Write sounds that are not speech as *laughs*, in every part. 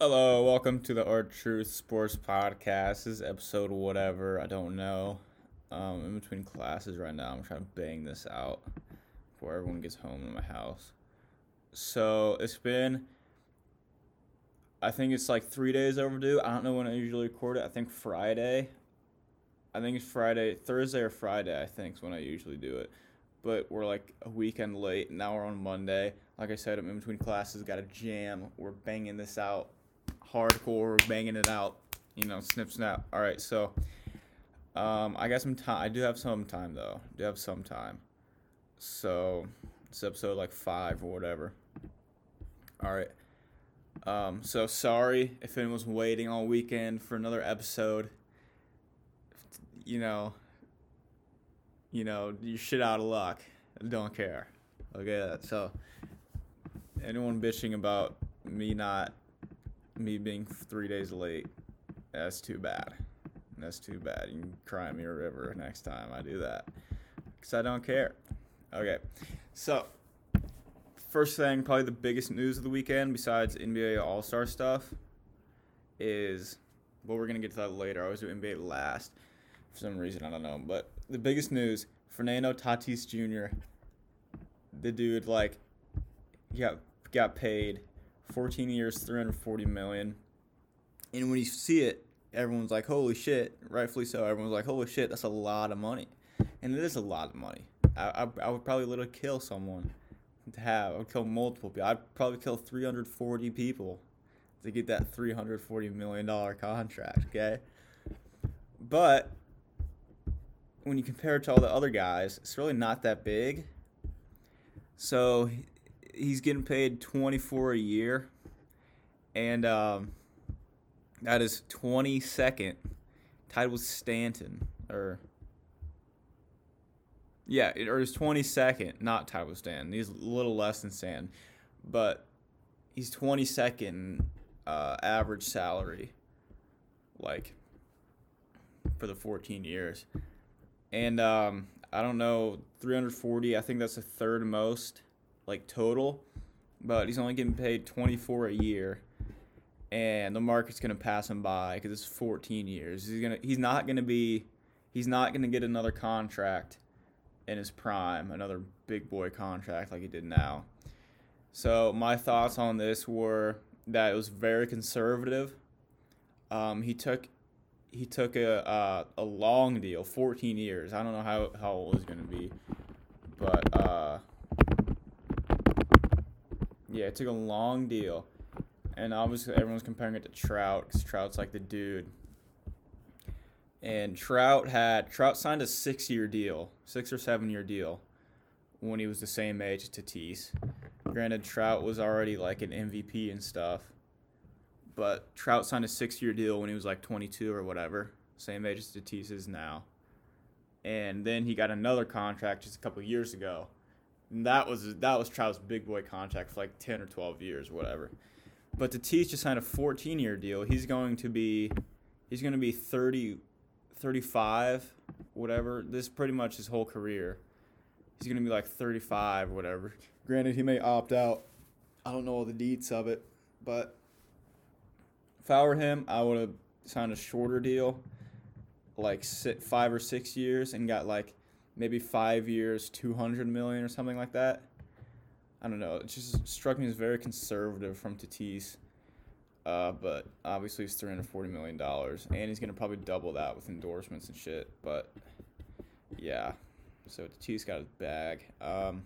Hello, welcome to the Hard Truth Sports Podcast. This is episode whatever, I don't know. Um, in between classes right now, I'm trying to bang this out before everyone gets home to my house. So it's been, I think it's like three days overdue. I don't know when I usually record it. I think Friday. I think it's Friday, Thursday or Friday, I think is when I usually do it. But we're like a weekend late. Now we're on Monday. Like I said, I'm in between classes, got a jam. We're banging this out hardcore, banging it out, you know, snip snap. All right, so um, I got some time. I do have some time though. I do have some time. So it's episode like five or whatever. All right. Um, so sorry if anyone's waiting all weekend for another episode. You know, you know, you shit out of luck. Don't care. Okay, so anyone bitching about me not me being three days late, that's too bad. That's too bad. You can cry me a river next time I do that. Because I don't care. Okay. So, first thing, probably the biggest news of the weekend, besides NBA All Star stuff, is well, we're going to get to that later. I always do NBA last for some reason. I don't know. But the biggest news Fernando Tatis Jr., the dude, like, got, got paid 14 years, 340 million. And when you see it, everyone's like, "Holy shit!" Rightfully so. Everyone's like, "Holy shit, that's a lot of money," and it is a lot of money. I, I, I would probably literally kill someone to have. I would kill multiple people. I'd probably kill 340 people to get that 340 million dollar contract. Okay, but when you compare it to all the other guys, it's really not that big. So he's getting paid 24 a year, and um, that is 22nd, tied with Stanton, or yeah, it, or is 22nd, not tied with Stanton. He's a little less than Stan, but he's 22nd uh, average salary, like for the 14 years, and um, I don't know 340. I think that's the third most like total, but he's only getting paid 24 a year, and the market's gonna pass him by because it's 14 years. He's gonna he's not gonna be he's not gonna get another contract in his prime, another big boy contract like he did now. So my thoughts on this were that it was very conservative. Um, he took he took a uh, a long deal, 14 years. I don't know how how old he's gonna be, but uh, yeah, it took a long deal, and obviously everyone's comparing it to Trout because Trout's like the dude. And Trout had Trout signed a six-year deal, six or seven-year deal, when he was the same age as Tatis. Granted, Trout was already like an MVP and stuff, but Trout signed a six-year deal when he was like 22 or whatever, same age as Tatis is now. And then he got another contract just a couple years ago and that was that was Trout's big boy contract for like ten or twelve years, whatever. But Tatis just signed a 14 year deal. He's going to be he's going to be 30, 35, whatever. This is pretty much his whole career. He's going to be like 35, whatever. Granted, he may opt out. I don't know all the deets of it, but if I were him, I would have signed a shorter deal, like five or six years, and got like maybe five years, 200 million or something like that. I don't know. It just struck me as very conservative from Tatis. Uh, but obviously it's 340 million dollars, and he's gonna probably double that with endorsements and shit. But yeah, so Tatis got his bag. Um,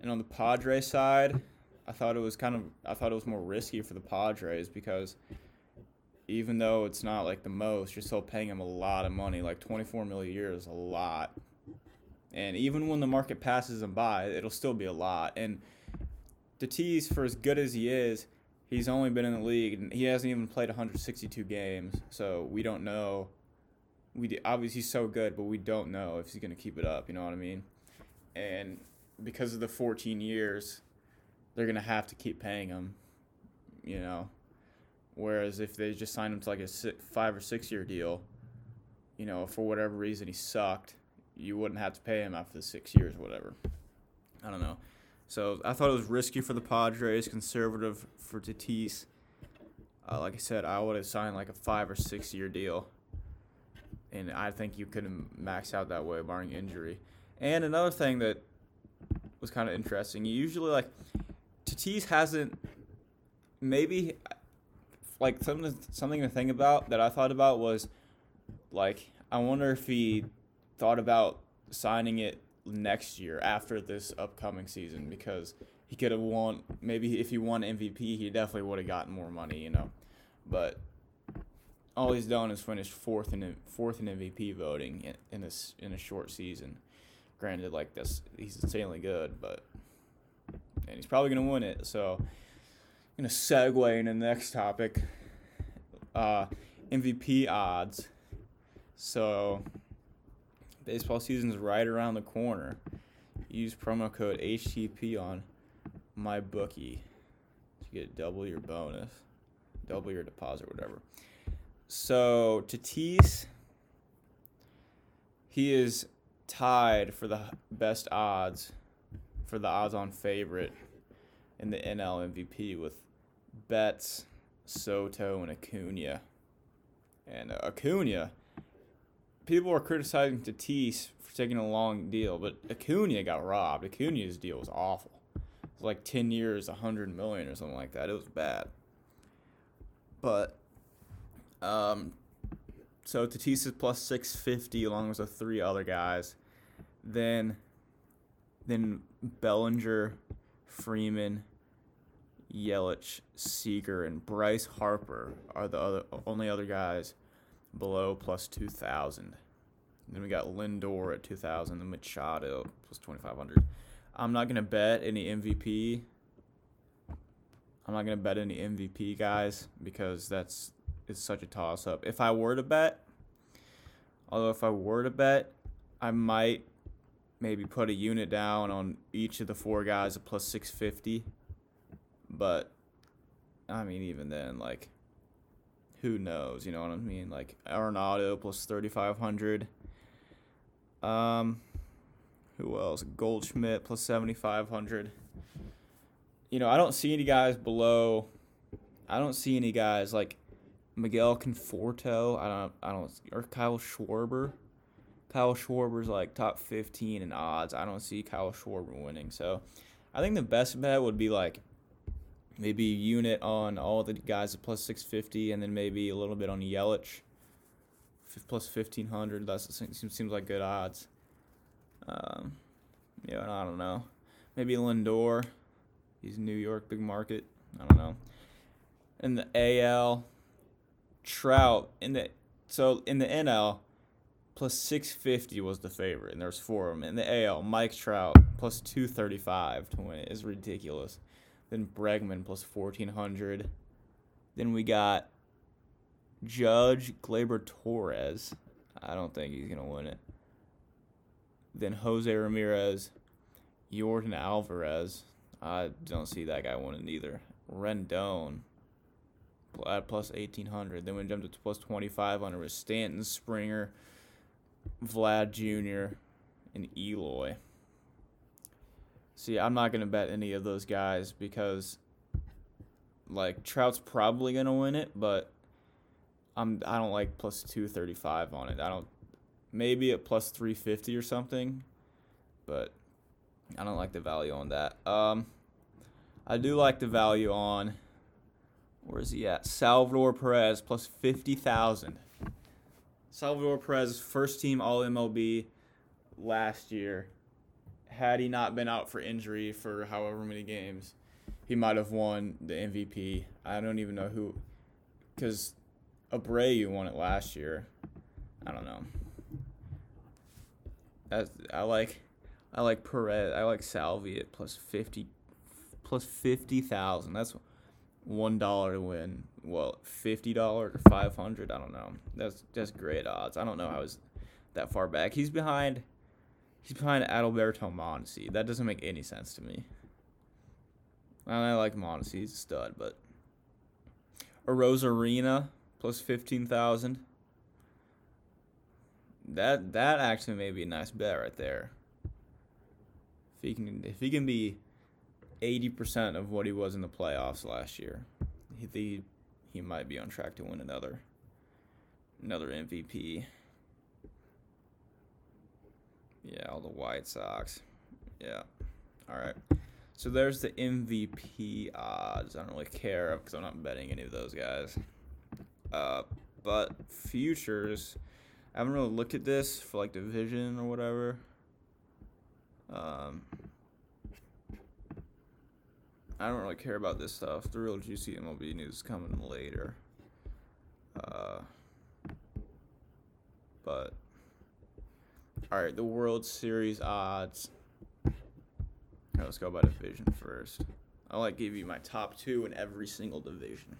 and on the Padres side, I thought it was kind of I thought it was more risky for the Padres because even though it's not like the most, you're still paying him a lot of money. Like 24 million a year is a lot. And even when the market passes him by, it'll still be a lot. And Tatis, for as good as he is, he's only been in the league and he hasn't even played 162 games. So we don't know. We obviously he's so good, but we don't know if he's gonna keep it up. You know what I mean? And because of the 14 years, they're gonna have to keep paying him. You know, Whereas if they just signed him to like a six, five or six year deal, you know, for whatever reason he sucked, you wouldn't have to pay him after the six years or whatever. I don't know. So I thought it was risky for the Padres, conservative for Tatis. uh, like I said, I would have signed like a five or six year deal, and I think you couldn't max out that way barring injury. And another thing that was kind of interesting, you usually like Tatis hasn't maybe like something something to think about that I thought about was like I wonder if he thought about signing it next year after this upcoming season because he could have won maybe if he won MVP he definitely would have gotten more money, you know. But all he's done is finished fourth in fourth in MVP voting in, in this in a short season. Granted, like this, he's insanely good, but and he's probably gonna win it. So, I'm gonna segue into the next topic. Uh, MVP odds. So, baseball season's right around the corner. Use promo code HTP on my bookie to get double your bonus, double your deposit, whatever. So Tatis, he is tied for the best odds for the odds-on favorite in the NL MVP with Betts, Soto, and Acuna. And uh, Acuna, people were criticizing Tatis for taking a long deal, but Acuna got robbed. Acuna's deal was awful. It was like 10 years, 100 million or something like that. It was bad. But um, so Tatis is plus 650 along with the three other guys. Then then Bellinger, Freeman, Yelich, Seager, and Bryce Harper are the other only other guys below plus 2,000. Then we got Lindor at 2,000, and Machado plus 2,500. I'm not going to bet any MVP. I'm not going to bet any MVP guys because that's it's such a toss up. If I were to bet, although if I were to bet, I might maybe put a unit down on each of the four guys at plus 650. But I mean, even then, like, who knows? You know what I mean? Like Arenado plus 3,500. Um, who else? Goldschmidt plus 7,500. You know, I don't see any guys below. I don't see any guys like Miguel Conforto. I don't. I don't. Or Kyle Schwarber. Kyle Schwarber's like top 15 in odds. I don't see Kyle Schwarber winning. So, I think the best bet would be like maybe unit on all the guys at plus 650, and then maybe a little bit on Yelich plus 1500. That seems like good odds. Um, yeah, I don't know. Maybe Lindor. He's New York, big market. I don't know. In the AL, Trout in the so in the NL plus 650 was the favorite, and there's four of them. In the AL, Mike Trout plus 235 to win it is ridiculous. Then Bregman plus 1400. Then we got Judge Gleyber Torres. I don't think he's gonna win it. Then Jose Ramirez, Yordan Alvarez. I don't see that guy winning either. Rendon at plus 1800. Then we jumped to plus 2500 with Stanton, Springer, Vlad Jr., and Eloy. See, I'm not to bet any of those guys because, like, Trout's probably to win it, but I'm I don't like plus 235 on it. I don't maybe at plus 350 or something, but I don't like the value on that. Um, I do like the value on where is he at? Salvador Perez plus 50,000. Salvador Perez, first team All MLB last year. Had he not been out for injury for however many games, he might have won the MVP. I don't even know who, because Abreu won it last year. I don't know. That's, I like, I like Perez. I like Salvy at plus fifty, plus fifty thousand. That's one dollar to win. Well, fifty dollars or five hundred. I don't know. That's that's great odds. I don't know how he's that far back. He's behind. He's behind Adalberto Mondesi. That doesn't make any sense to me. And I like Mondesi. He's a stud, but Arozarena plus fifteen thousand. That that actually may be a nice bet right there. If he can if he can be eighty percent of what he was in the playoffs last year. He, he he might be on track to win another another MVP. Yeah, all the White Sox. Yeah. All right. So there's the MVP odds. I don't really care because I'm not betting any of those guys. Uh, but futures, I haven't really looked at this for like division or whatever. Um, I don't really care about this stuff. The real juicy MLB news is coming later. Uh, but all right, the World Series odds. Right, let's go by division first. I'll like give you my top two in every single division.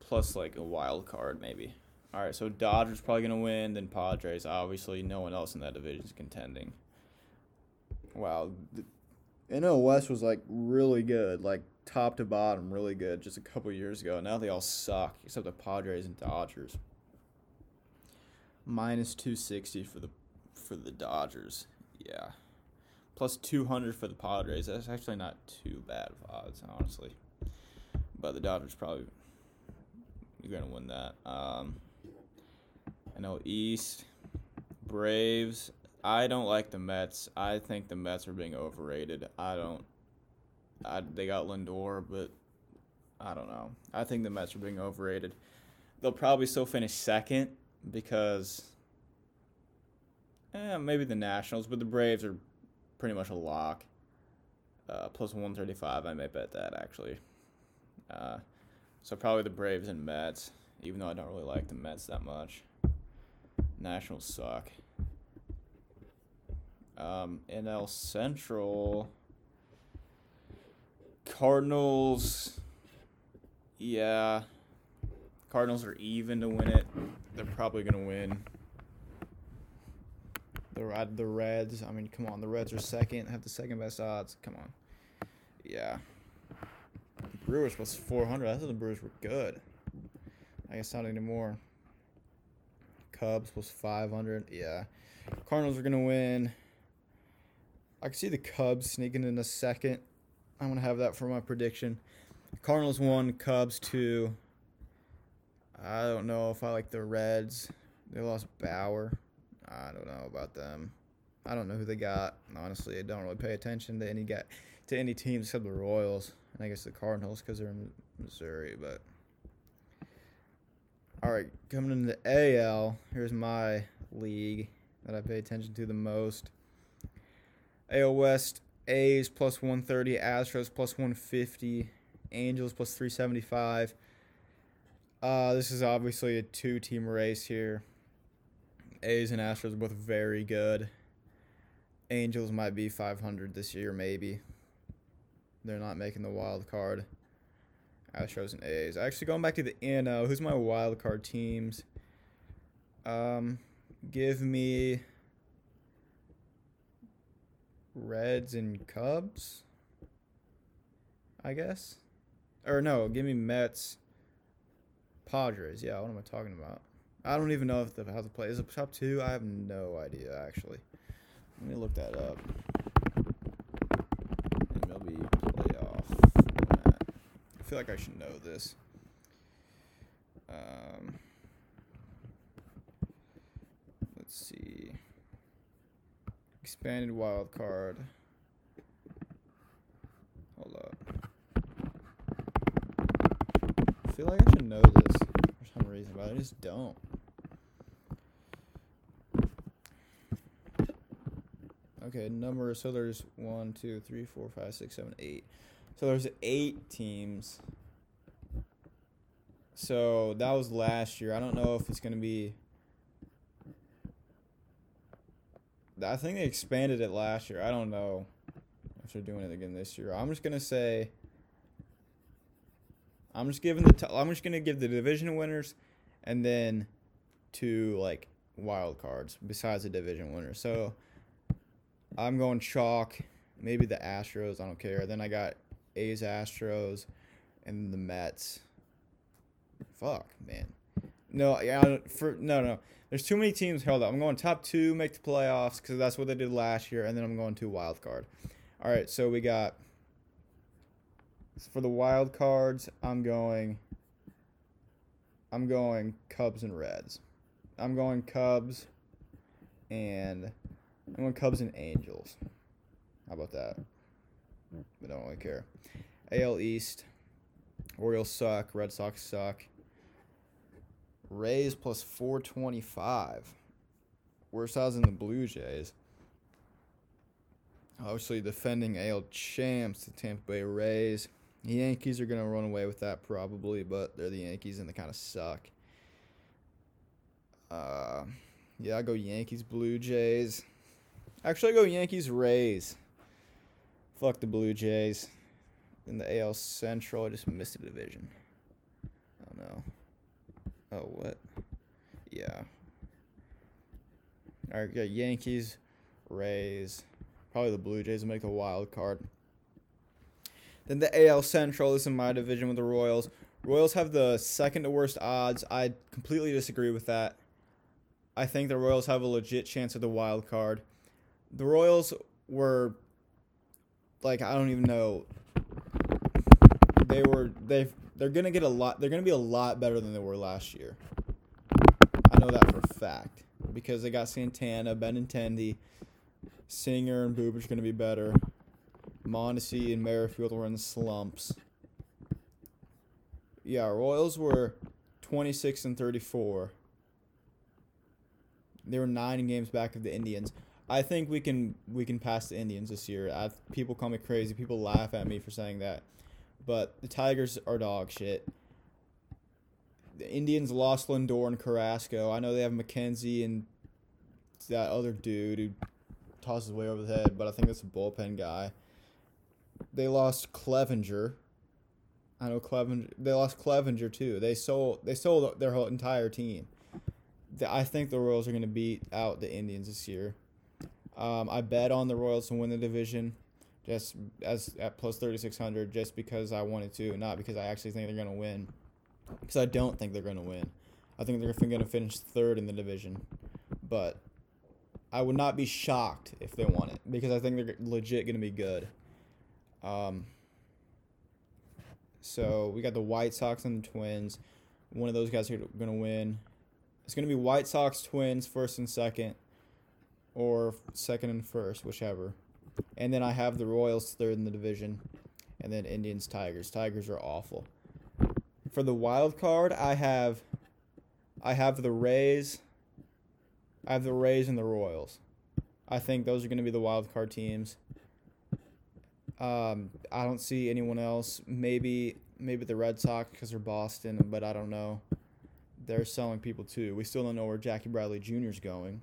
Plus like a wild card maybe. Alright, so Dodgers probably gonna win, then Padres. Obviously no one else in that division is contending. Wow. The NL West was like really good, like top to bottom, really good just a couple years ago. Now they all suck, except the Padres and Dodgers. Minus two sixty for the for the Dodgers. Yeah plus 200 for the Padres. That's actually not too bad of odds, honestly. But the Dodgers probably you're gonna win that. Um, I know East Braves. I don't like the Mets. I think the Mets are being overrated. I don't. I, they got Lindor, but I don't know. I think the Mets are being overrated. They'll probably still finish second because, eh, maybe the Nationals, but the Braves are pretty much a lock. Uh, plus 135, I may bet that actually. Uh, so probably the Braves and Mets, even though I don't really like the Mets that much. Nationals suck. Um, NL Central, Cardinals, yeah. Cardinals are even to win it. They're probably to win. The the Reds. I mean, come on. The Reds are second. Have the second best odds. Come on. Yeah. Brewers plus 400. I thought the Brewers were good. I guess not anymore. Cubs plus 500. Yeah. Cardinals are to win. I can see the Cubs sneaking in a second. I'm to have that for my prediction. Cardinals one, Cubs two. I don't know if I like the Reds. They lost Bauer. I don't know about them. I don't know who they got. Honestly, I don't really pay attention to any guy, to any teams except the Royals and I guess the Cardinals because they're in Missouri. But all right, coming into the AL, here's my league that I pay attention to the most. AL West, A's plus 130, Astros plus 150, Angels plus 375. Uh, this is obviously a two team race here. A's and Astros both very good. Angels might be 500 this year, maybe. They're not making the wild card. Astros and A's. Actually, going back to the NO, who's my wild card teams? Um, give me Reds and Cubs. I guess, or no, give me Mets, Padres. Yeah, what am I talking about? I don't even know if the how to play is it top two. I have no idea actually. Let me look that up. MLB playoff. I feel like I should know this. Um, let's see. Expanded wild card. Hold up. I feel like I should know this for some reason, but I just don't. Okay, number. So there's one, two, three, four, five, six, seven, eight. So there's eight teams. So that was last year. I don't know if it's gonna be. I think they expanded it last year. I don't know if they're doing it again this year. I'm just gonna say. I'm just giving the. T- I'm just gonna give the division winners, and then two like wild cards besides the division winners. So I'm going chalk. Maybe the Astros. I don't care. Then I got A's, Astros, and the Mets. Fuck, man. No, yeah, for no, no. There's too many teams held up. I'm going top two, make the playoffs because that's what they did last year, and then I'm going to wild card. All right, so we got for the wild cards. I'm going I'm going Cubs and Reds. I'm going Cubs and I'm going Cubs and Angels. How about that? I don't really care. AL East. Orioles suck. Red Sox suck. Rays plus 425. Worst odds in the Blue Jays. Obviously, defending AL champs, the Tampa Bay Rays. The Yankees are going to run away with that probably, but they're the Yankees and they kind of suck. Uh, yeah, I go Yankees, Blue Jays. Actually, I go Yankees, Rays. Fuck the Blue Jays. In the AL Central, I just missed a division. Oh no. Oh what? Yeah. All right, got Yankees, Rays. Probably the Blue Jays will make the wild card. Then the AL Central is in my division with the Royals. Royals have the second to worst odds. I completely disagree with that. I think the Royals have a legit chance at the wild card. The Royals were like I don't even know. They were they they're gonna get a lot. They're gonna be a lot better than they were last year. I know that for a fact because they got Santana, Benintendi, Singer, and are gonna be better. Mondesi and Merrifield were in slumps. Yeah, Royals were 26 and 34. They were nine games back of the Indians. I think we can we can pass the Indians this year. I, people call me crazy. People laugh at me for saying that, but the Tigers are dog shit. The Indians lost Lindor and Carrasco. I know they have McKenzie and that other dude who tosses way over the head, but I think that's a bullpen guy. They lost Clevinger. I know Clevinger. They lost Clevinger too. They sold. They sold their whole entire team. I think the Royals are going to beat out the Indians this year. Um, I bet on the Royals to win the division, just as at plus thirty six hundred, just because I wanted to, not because I actually think they're going to win. Because I don't think they're going to win. I think they're going to finish third in the division, but I would not be shocked if they won it because I think they're legit going to be good. Um, so we got the White Sox and the Twins. One of those guys are going to win. It's going to be White Sox, Twins, first and second, or second and first, whichever. And then I have the Royals third in the division, and then Indians, Tigers. Tigers are awful. For the wild card, I have, I have the Rays. I have the Rays and the Royals. I think those are going to be the wild card teams. Um, I don't see anyone else. Maybe maybe the Red Sox because they're Boston, but I don't know they're selling people too. We still don't know where Jackie Bradley Jr. is going.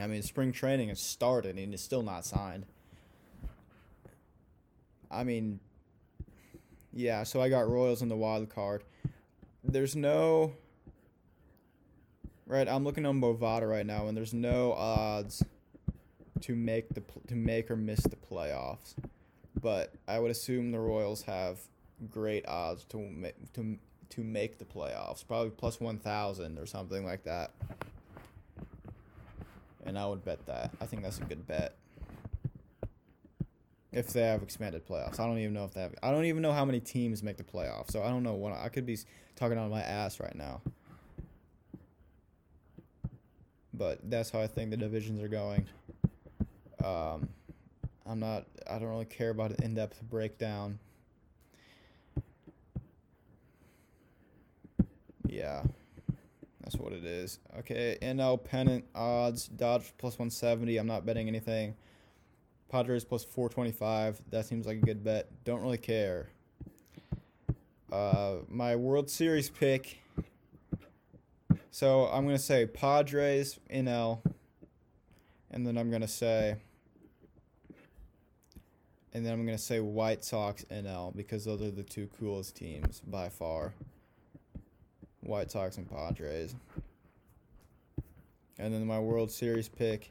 I mean, spring training has started and is still not signed. I mean, yeah. So I got Royals in the wild card. There's no right. I'm looking on Bovada right now, and there's no odds to make the to make or miss the playoffs. But I would assume the Royals have great odds to to to make the playoffs, probably plus 1,000 or something like that. And I would bet that. I think that's a good bet. If they have expanded playoffs, I don't even know if they have. I don't even know how many teams make the playoffs, so I don't know what I could be talking on my ass right now. But that's how I think the divisions are going. Um, I'm not. I don't really care about an in-depth breakdown Yeah. That's what it is. Okay, NL pennant odds. Dodge plus 170. I'm not betting anything. Padres plus 425. That seems like a good bet. Don't really care. Uh, my World Series pick. So I'm to say Padres, NL. And then I'm to say. And then I'm to say White Sox, NL, because those are the two coolest teams by far. White Sox and Padres. And then my World Series pick,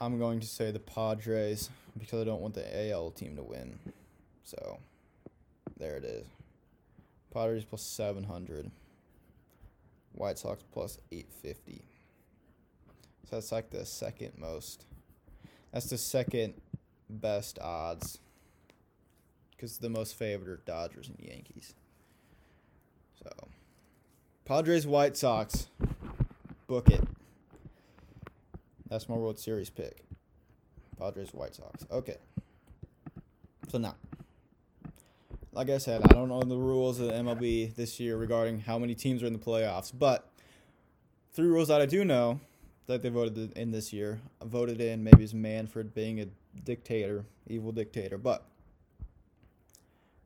I'm going to say the Padres because I don't want the AL team to win. So, there it is. Padres plus 700. White Sox plus 850. So that's like the second most. That's the second best odds. Because the most favored are Dodgers and Yankees. So, Padres White Sox. Book it. That's my World Series pick. Padres White Sox. Okay. So now, like I said, I don't know the rules of the MLB this year regarding how many teams are in the playoffs, but three rules that I do know that they voted in this year. Voted in maybe as Manfred being a dictator, evil dictator, but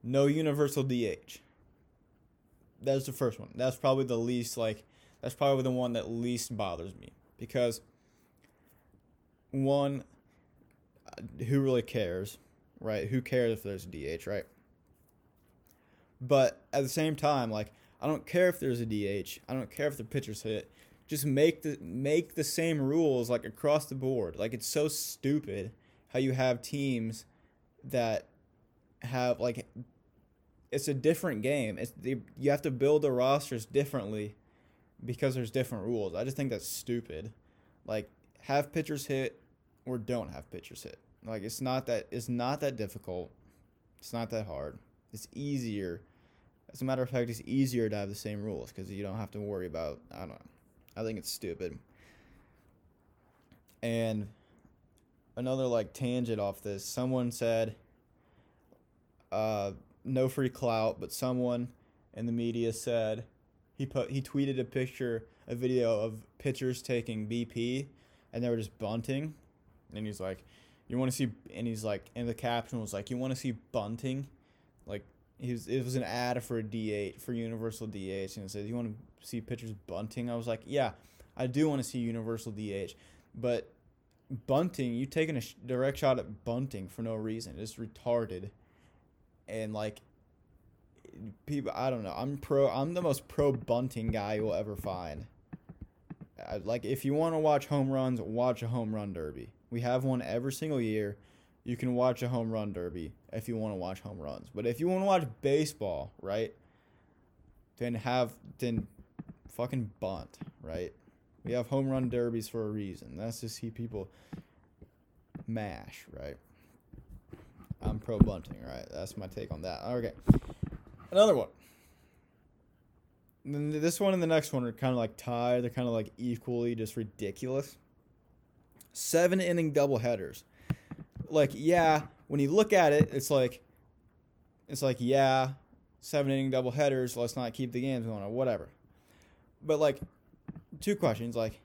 no universal DH. That's the first one. That's probably the least like that's probably the one that least bothers me because one uh, who really cares, right? Who cares if there's a DH, right? But at the same time, like I don't care if there's a DH. I don't care if the pitcher's hit. Just make the make the same rules like across the board. Like it's so stupid how you have teams that have like it's a different game. It's the, you have to build the rosters differently because there's different rules. I just think that's stupid. Like have pitchers hit or don't have pitchers hit. Like it's not that it's not that difficult. It's not that hard. It's easier. As a matter of fact, it's easier to have the same rules because you don't have to worry about. I don't know. I think it's stupid. And another like tangent off this. Someone said, uh, no free clout, but someone in the media said he put he tweeted a picture, a video of pitchers taking BP, and they were just bunting, and he's like, "You want to see?" And he's like, and the caption was like, "You want to see bunting?" Like he was, it was an ad for a DH for Universal DH, and it said, "You want to see pitchers bunting?" I was like, "Yeah, I do want to see Universal DH, but." Bunting, you taking a sh- direct shot at bunting for no reason. It's retarded and like people I don't know. I'm pro I'm the most pro bunting guy you'll ever find. I, like if you want to watch home runs, watch a home run derby. We have one every single year. You can watch a home run derby if you want to watch home runs. But if you want to watch baseball, right? Then have then fucking bunt, right? We have home run derbies for a reason. That's to see people mash, right? I'm pro bunting, right? That's my take on that. Okay. Another one. This one and the next one are kind of like tied. They're kind of like equally just ridiculous. Seven inning double headers. Like, yeah, when you look at it, it's like, it's like, yeah, seven inning double headers. Let's not keep the games going or whatever. But like, two questions. Like,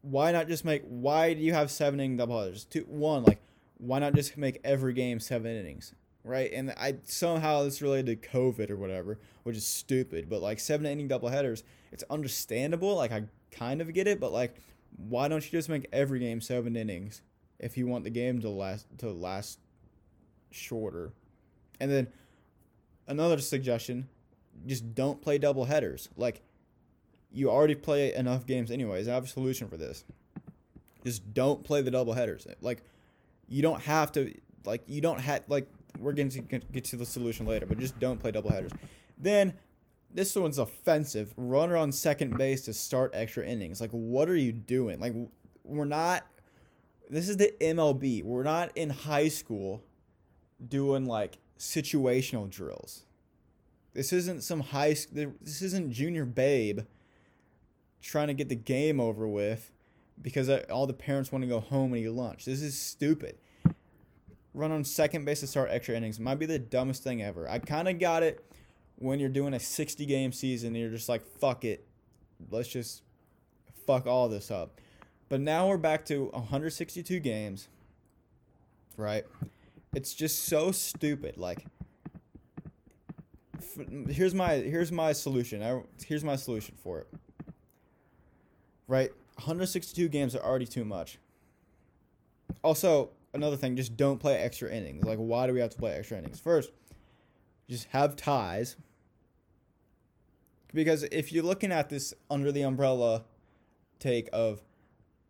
why not just make? Why do you have seven inning double headers? Two, one, like, why not just make every game seven innings? Right, and I somehow it's related to COVID or whatever, which is stupid. But like seven inning doubleheaders, it's understandable. Like I kind of get it, but like, why don't you just make every game seven innings if you want the game to last to last shorter? And then another suggestion, just don't play double headers. Like you already play enough games anyways. I have a solution for this. Just don't play the double headers. Like you don't have to like you don't have like we're going to get to the solution later, but just don't play double headers. Then this one's offensive. Runner on second base to start extra innings. Like what are you doing? Like we're not this is the MLB. We're not in high school doing like situational drills. This isn't some high this isn't junior babe trying to get the game over with because uh, all the parents want to go home and eat lunch. This is stupid. Run on second base to start extra innings might be the dumbest thing ever. I kind of got it when you're doing a 60 game season and you're just like, fuck it. Let's just fuck all this up. But now we're back to 162 games, right? It's just so stupid. Like, here's my here's my solution. I, here's my solution for it. Right, 162 games are already too much. Also, another thing, just don't play extra innings. Like, why do we have to play extra innings? First, just have ties. Because if you're looking at this under the umbrella take of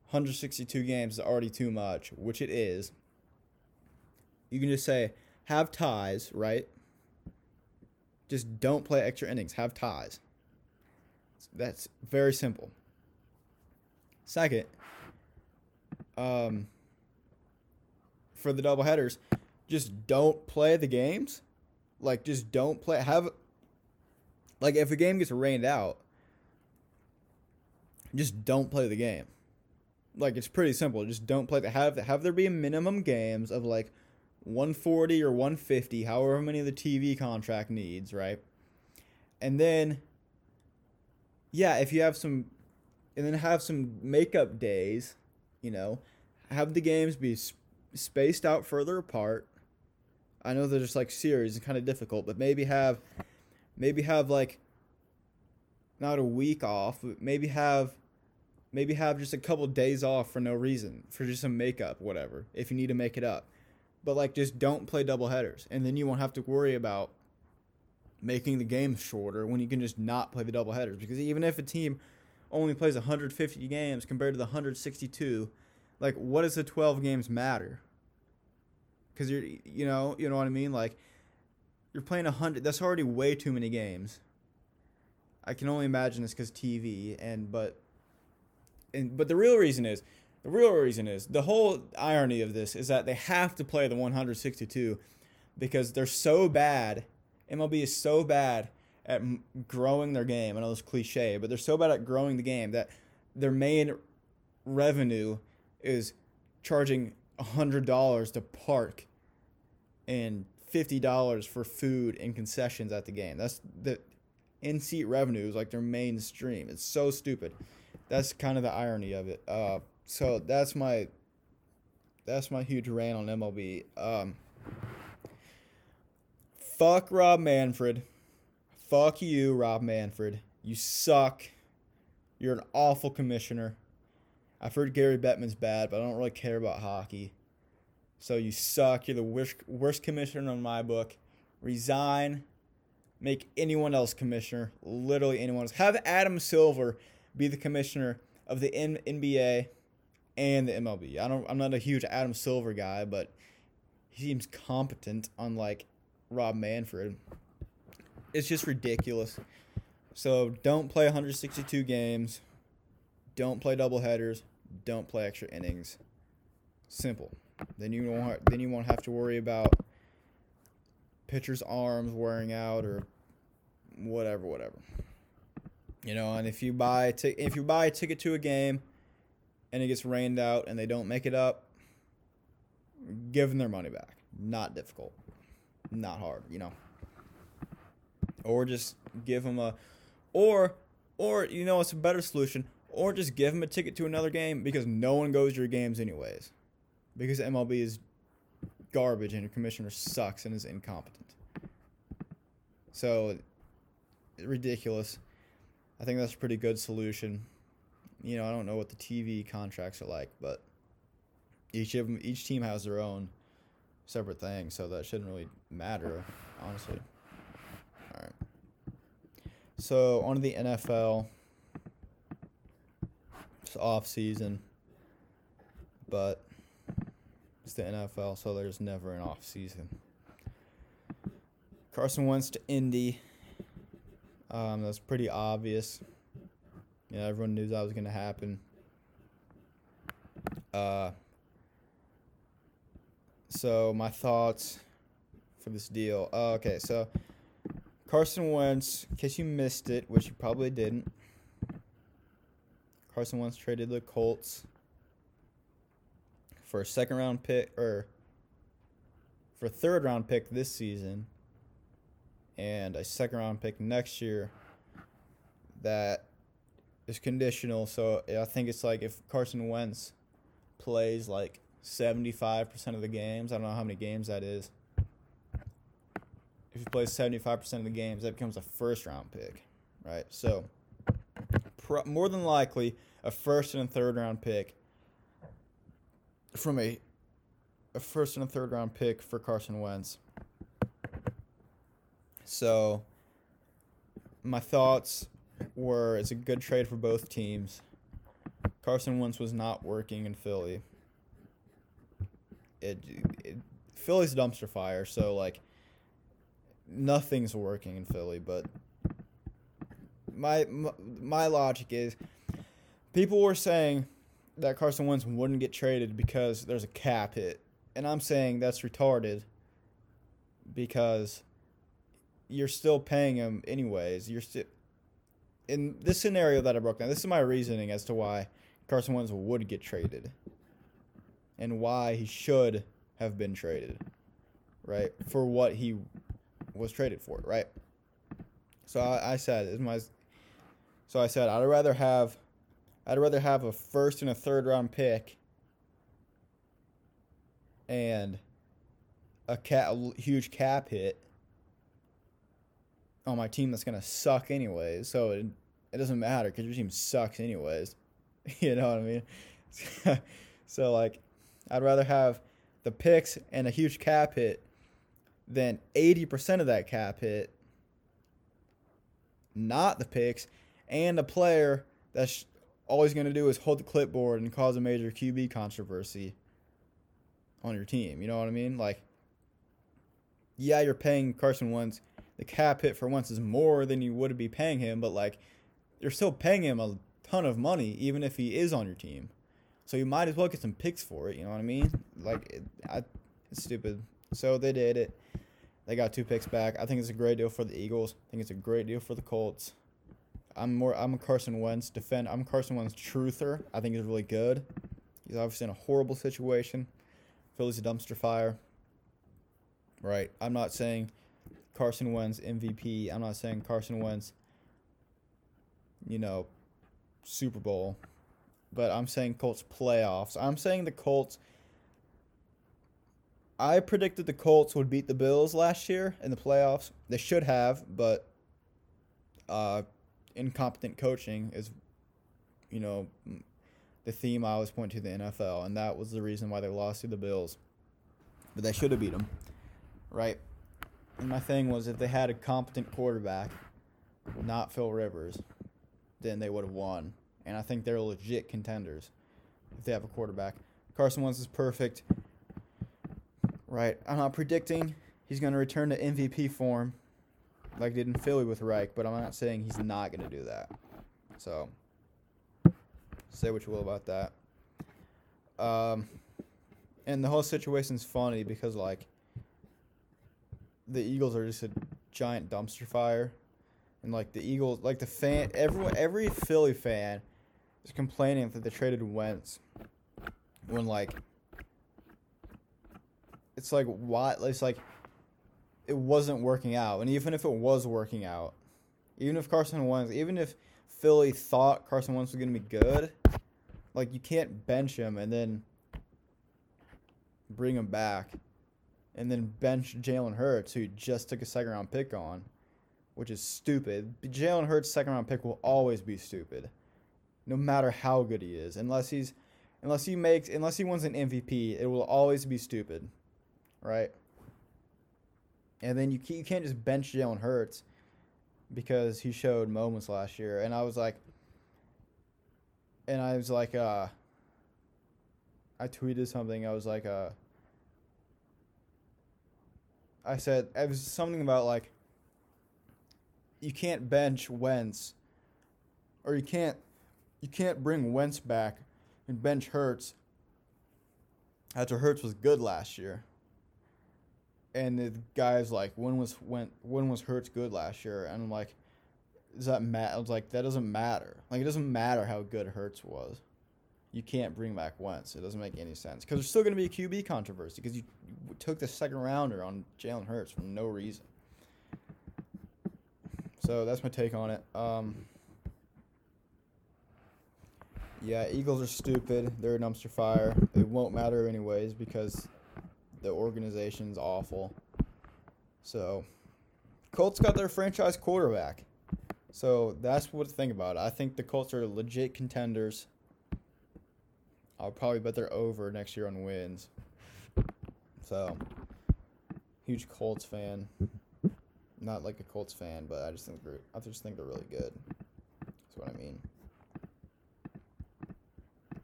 162 games is already too much, which it is, you can just say, have ties, right? Just don't play extra innings. Have ties. That's very simple. Second, um, for the double headers, just don't play the games. Like, just don't play. Have Like if a game gets rained out, just don't play the game. Like it's pretty simple. Just don't play the have have there be a minimum games of like 140 or 150, however many the TV contract needs, right? And then yeah, if you have some and then have some makeup days, you know, have the games be sp- spaced out further apart. I know they're just like series and kind of difficult, but maybe have maybe have like not a week off, but maybe have maybe have just a couple days off for no reason, for just some makeup, whatever, if you need to make it up. But like just don't play double headers and then you won't have to worry about making the games shorter when you can just not play the double headers because even if a team only plays 150 games compared to the 162, like what does the 12 games matter? Cuz you're you know, you know what I mean? Like you're playing 100 that's already way too many games. I can only imagine this cuz TV and but and but the real reason is the real reason is the whole irony of this is that they have to play the 162 because they're so bad. MLB is so bad at growing their game. I know it's cliche, but they're so bad at growing the game that their main revenue is charging hundred dollars to park and fifty dollars for food and concessions at the game. That's the in seat revenue is like their main stream. It's so stupid. That's kind of the irony of it. Uh, so that's my that's my huge rant on MLB. Um, fuck Rob Manfred. Fuck you, Rob Manfred. You suck. You're an awful commissioner. I've heard Gary Bettman's bad, but I don't really care about hockey. So you suck. You're the worst, worst commissioner in my book. Resign. Make anyone else commissioner. Literally anyone else. Have Adam Silver be the commissioner of the N- NBA and the MLB. I don't. I'm not a huge Adam Silver guy, but he seems competent, unlike Rob Manfred. It's just ridiculous. So don't play 162 games. Don't play double headers. Don't play extra innings. Simple. Then you won't. Then you won't have to worry about pitchers' arms wearing out or whatever, whatever. You know, and if you buy if you buy a ticket to a game and it gets rained out and they don't make it up, give them their money back. Not difficult. Not hard, you know. Or just give them a or or you know it's a better solution or just give them a ticket to another game because no one goes to your games anyways. Because MLB is garbage and your commissioner sucks and is incompetent. So ridiculous. I think that's a pretty good solution. You know, I don't know what the TV contracts are like, but each of them, each team has their own separate thing, so that shouldn't really matter, honestly. So on to the NFL. It's off season, but it's the NFL, so there's never an off season. Carson Wentz to Indy. Um, that's pretty obvious. You know, everyone knew that was going to happen. Uh, so my thoughts for this deal. Uh, okay, so Carson Wentz, in case you missed it, which you probably didn't. Carson Wentz traded the Colts for a second round pick or for a third round pick this season and a second round pick next year that is conditional. So I think it's like if Carson Wentz plays like 75% of the games, I don't know how many games that is. If he plays 75% of the games, that becomes a first round pick, right? So more than likely a first and a third round pick from a a first and a third round pick for Carson Wentz. So my thoughts were it's a good trade for both teams. Carson Wentz was not working in Philly. It, it Philly's dumpster fire, so like nothing's working in Philly, but my, my my logic is people were saying that Carson Wentz wouldn't get traded because there's a cap hit. And I'm saying that's retarded because you're still paying him anyways. You're still in this scenario that I broke down. This is my reasoning as to why Carson Wentz would get traded and why he should have been traded, right? For what he was traded for, it, right? So I, I said, is my so I said I'd rather have I'd rather have a first and a third round pick and a, cap, a huge cap hit on my team that's gonna suck anyways. So it, it doesn't matter because your team sucks anyways. *laughs* you know what I mean? *laughs* so like, I'd rather have the picks and a huge cap hit eighty percent of that cap hit, not the picks, and a player that's always going to do is hold the clipboard and cause a major QB controversy on your team. You know what I mean? Like, yeah, you're paying Carson Wentz the cap hit for Wentz is more than you would be paying him, but like you're still paying him a ton of money even if he is on your team. So you might as well get some picks for it. You know what I mean? Like I, it's stupid. So they did it. They got two picks back. I think it's a great deal for the Eagles. I think it's a great deal for the Colts. I'm more. I'm a Carson Wentz defend. I'm Carson Wentz truther. I think he's really good. He's obviously in a horrible situation. Philly's a dumpster fire. Right. I'm not saying Carson Wentz MVP. I'm not saying Carson Wentz, you know, Super Bowl, but I'm saying Colts playoffs. I'm saying the Colts. I predicted the Colts would beat the Bills last year in the playoffs. They should have, but uh, incompetent coaching is, you know, the theme I always point to the NFL, and that was the reason why they lost to the Bills. But they should have beat them, right? And my thing was if they had a competent quarterback, not Phil Rivers, then they would have won. And I think they're legit contenders if they have a quarterback. Carson Wentz is perfect. Right. I'm not predicting he's going to return to MVP form like he did in Philly with Reich, but I'm not saying he's not going to do that. So, say what you will about that. Um, and the whole situation's funny because, like, the Eagles are just a giant dumpster fire, and like the Eagles, like the fan, everyone, every Philly fan is complaining that they traded Wentz when like it's like why it's like it wasn't working out, and even if it was working out, even if Carson Wentz, even if Philly thought Carson Wentz was gonna be good, like you can't bench him and then bring him back and then bench Jalen Hurts, who just took a second round pick on, which is stupid. Jalen Hurts' second round pick will always be stupid, no matter how good he is. Unless he's, unless he makes, unless he wins an MVP, it will always be stupid, right? And then you you can't just bench Jalen Hurts because he showed moments last year, and I was like, and I was like, uh, I tweeted something. I was like, uh I said it was something about like you can't bench Wentz or you can't you can't bring Wentz back and bench Hurts after Hurts was good last year. And the guy's like, when was when when was Hurts good last year? And I'm like, does that matter? I was like, that doesn't matter. Like it doesn't matter how good Hurts was you can't bring back Wentz. It doesn't make any sense because there's still going to be a QB controversy because you took the second rounder on Jalen Hurts for no reason. So that's my take on it. Um, yeah, Eagles are stupid. They're a dumpster fire. It won't matter anyways because the organization's awful. So, Colts got their franchise quarterback. So that's what to think about. I think the Colts are legit contenders. I'll probably bet they're over next year on wins. So, huge Colts fan. Not like a Colts fan, but I just think they're, I just think they're really good. That's what I mean.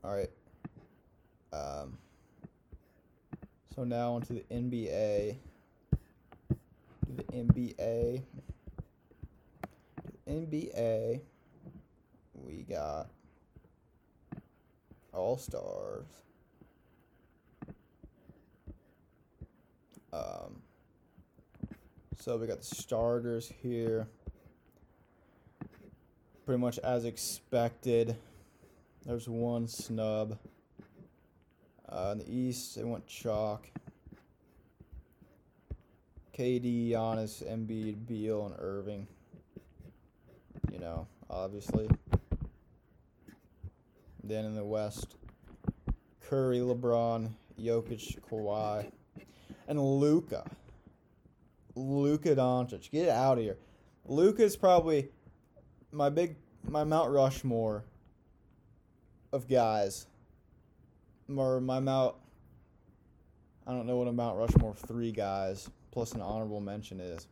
All right. Um. So now onto the NBA. The NBA. The NBA. We got all Stars. Um, So we got the starters here. Pretty much as expected. There's one snub. Uh, in the East, they went chalk. KD, Giannis, Embiid, Beal, and Irving. You know, obviously. Then in the West, Curry, LeBron, Jokic, Kawhi, and Luca. Luka Doncic, get out of here. Luka is probably my big my Mount Rushmore of guys. Or my Mount I don't know what a Mount Rushmore of three guys plus an honorable mention is.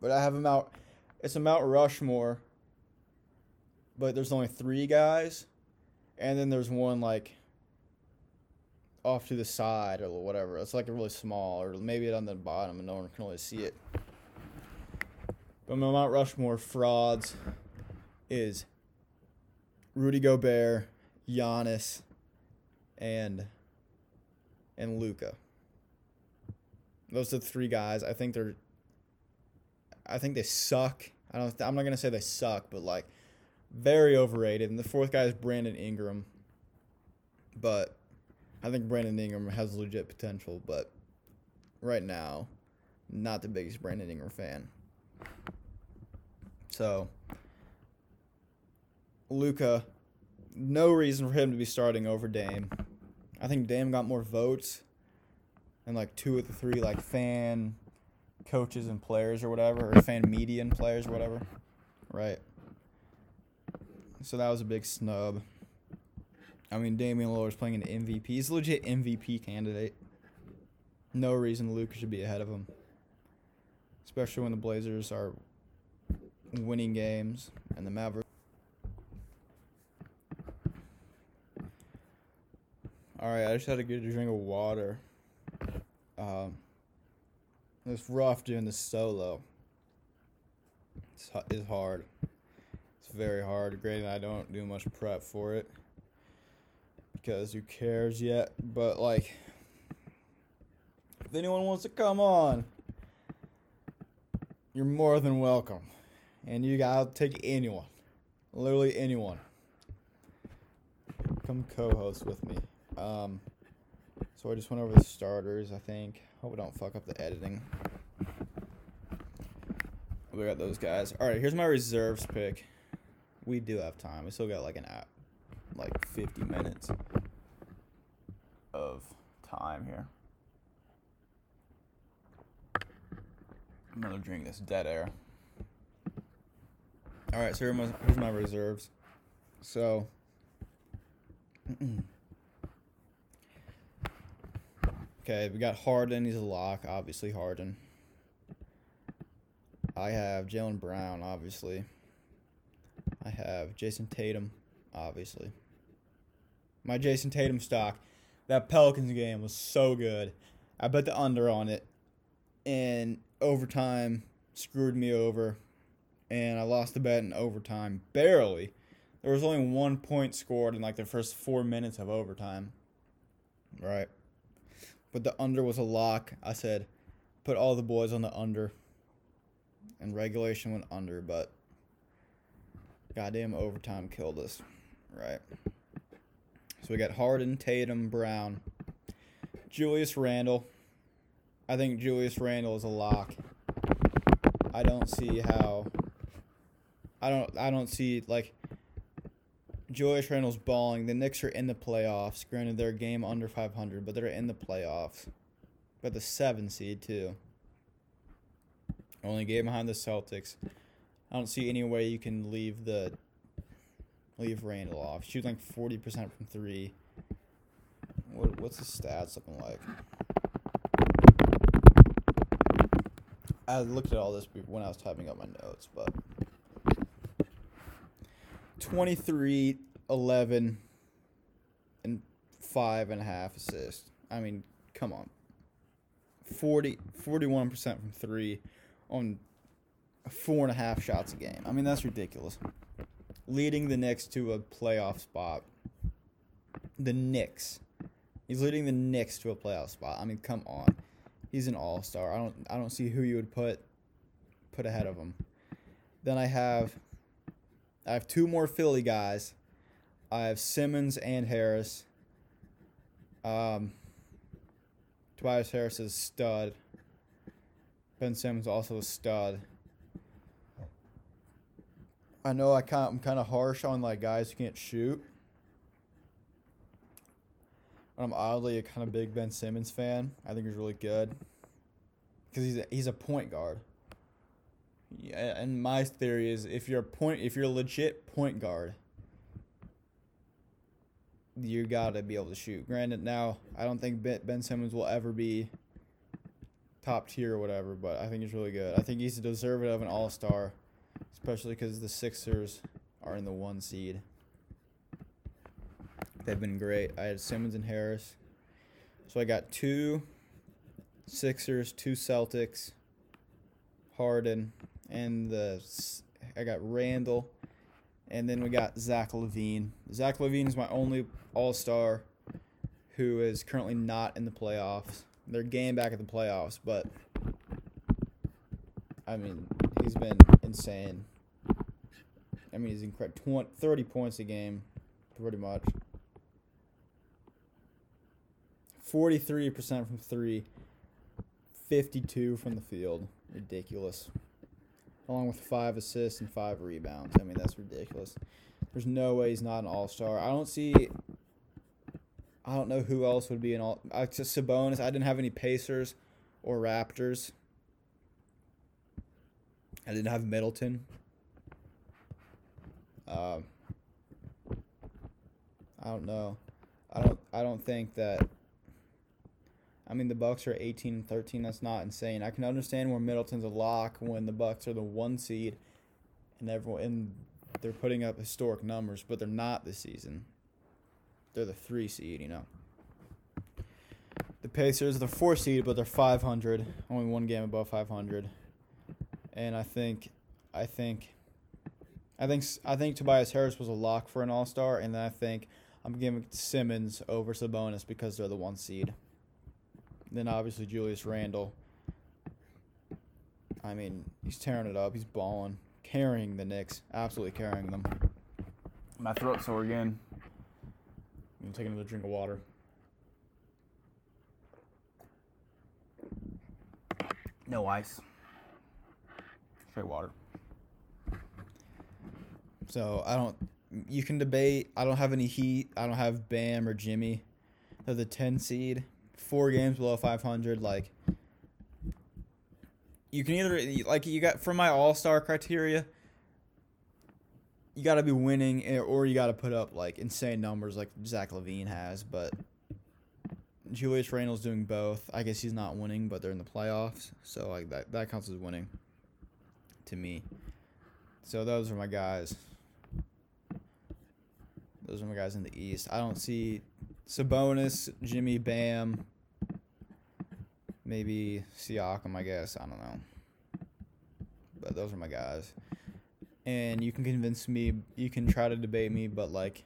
But I have a Mount it's a Mount Rushmore but there's only three guys and then there's one like off to the side or whatever. It's like a really small, or maybe it on the bottom and no one can really see it. But my Mount Rushmore frauds is Rudy Gobert, Giannis, and and Luka. Those are the three guys. I think they're. I think they suck. I don't. I'm not gonna say they suck, but like, very overrated. And the fourth guy is Brandon Ingram. But I think Brandon Ingram has legit potential, but right now, not the biggest Brandon Ingram fan. So, Luka, no reason for him to be starting over Dame. I think Dame got more votes than like two of the three like fan coaches and players or whatever, or fan media and players or whatever. Right. So that was a big snub. I mean, Damian Lillard's playing an MVP. He's a legit MVP candidate. No reason Luka should be ahead of him. Especially when the Blazers are winning games and the Mavericks. Alright, I just had to get a drink of water. Um, it's rough doing this solo. It's, it's hard. It's very hard. Granted, I don't do much prep for it because who cares yet? But like, if anyone wants to come on, you're more than welcome, and you gotta take anyone, literally anyone. Come co-host with me. Um, so I just went over the starters. I think. Hope I don't fuck up the editing. We got those guys. All right, here's my reserves pick. We do have time. We still got like an app like 50 minutes of time here. I'm gonna drink this dead air. All right, so here's my, here's my reserves. So, *clears throat* okay, we got Harden. He's a lock, obviously Harden. I have Jaylen Brown, obviously. I have Jayson Tatum, obviously my Jayson Tatum stock. That Pelicans game was so good. I bet the under on it. And overtime screwed me over. And I lost the bet in overtime. Barely. There was only one point scored in like the first four minutes of overtime. Right. But the under was a lock. I said, put all the boys on the under. And regulation went under, but goddamn overtime killed us. Right. So we got Harden, Tatum, Brown, Julius Randle. I think Julius Randle is a lock. I don't see how. I don't. I don't see like. Julius Randle's balling. The Knicks are in the playoffs. Granted, they're a game under 500, but they're in the playoffs. But the seven seed too. Only game behind the Celtics. I don't see any way you can leave the leave Randle off. Shoot like 40% from three. What, what's the stats looking like? I looked at all this when I was typing up my notes, but 23, 11, and five and a half assists. I mean, come on. 40, 41% from three on four and a half shots a game. I mean, that's ridiculous leading the Knicks to a playoff spot. The Knicks. He's leading the Knicks to a playoff spot. I mean, come on. He's an all-star. I don't I don't see who you would put put ahead of him. Then I have I have two more Philly guys. I have Simmons and Harris. Um, Tobias Harris is a stud. Ben Simmons also a stud. I know I kind I'm kind of harsh on like guys who can't shoot. I'm oddly a kind of big Ben Simmons fan. I think he's really good because he's a, he's a point guard. And my theory is if you're a point if you're a legit point guard, you got to be able to shoot. Granted, now I don't think Ben Simmons will ever be top tier or whatever, but I think he's really good. I think he's deserving of an All Star, especially because the Sixers are in the one seed. They've been great. I had Simmons and Harris, so I got two Sixers, two Celtics, Harden, and the I got Randle, and then we got Zach LaVine. Zach LaVine is my only All Star who is currently not in the playoffs. They're getting back at the playoffs, but I mean he's been insane. I mean he's incredible. 30 points a game, pretty much. 43% from three, 52 from the field. Ridiculous along with five assists and five rebounds. I mean, that's ridiculous. There's no way he's not an all star. I don't see. I don't know who else would be an all. Uh, just Sabonis. I didn't have any Pacers or Raptors. I didn't have Middleton. Um, I don't know. I don't. I don't think that I mean, the Bucks are 18 and 13. That's not insane. I can understand where Middleton's a lock when the Bucks are the one seed, and everyone and they're putting up historic numbers, but they're not this season. They're the three seed, you know. The Pacers, they're four seed, but they're 500, only one game above 500. And I think, I think, I think, I think Tobias Harris was a lock for an All Star, and then I think I'm giving Simmons over Sabonis because they're the one seed. Then obviously Julius Randle. I mean, he's tearing it up. He's balling, carrying the Knicks, absolutely carrying them. My throat's sore again. I'm gonna take another drink of water. No ice. Straight water. So I don't. You can debate. I don't have any heat. I don't have Bam or Jimmy. They're the 10 seed four games below 500, like you can either like you got from my All Star criteria, you got to be winning eh, or you got to put up like insane numbers like Zach LaVine has. But Julius Randle's doing both. I guess he's not winning, but they're in the playoffs, so like that that counts as winning to me. So those are my guys. Those are my guys in the East. I don't see Sabonis, Jimmy, Bam, maybe Siakam, I guess. I don't know. But those are my guys. And you can convince me, you can try to debate me, but like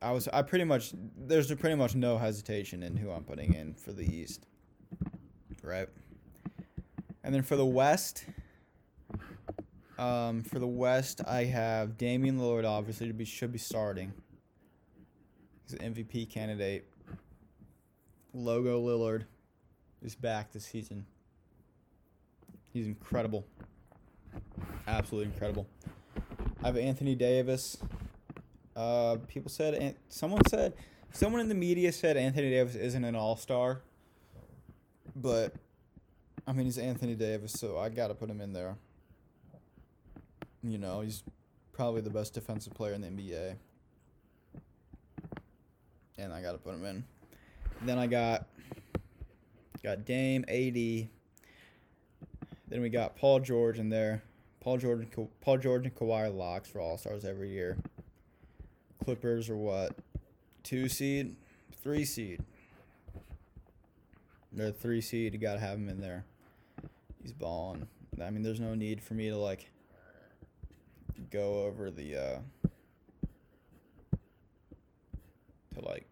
I was I pretty much there's pretty much no hesitation in who I'm putting in for the East. Right? And then for the West, um, for the West, I have Damian Lillard obviously to be should be starting. He's an MVP candidate. Logo Lillard is back this season. He's incredible. Absolutely incredible. I have Anthony Davis. Uh, people said, someone said, someone in the media said Anthony Davis isn't an all star. But, I mean, he's Anthony Davis, so I got to put him in there. You know, he's probably the best defensive player in the NBA. And I got to put him in. Then I got Got Dame, AD. Then we got Paul George in there. Paul George, Paul George and Kawhi locks for All Stars every year. Clippers are what? Two seed, three seed. They're three seed. You gotta have him in there. He's balling. I mean, there's no need for me to like go over the uh to like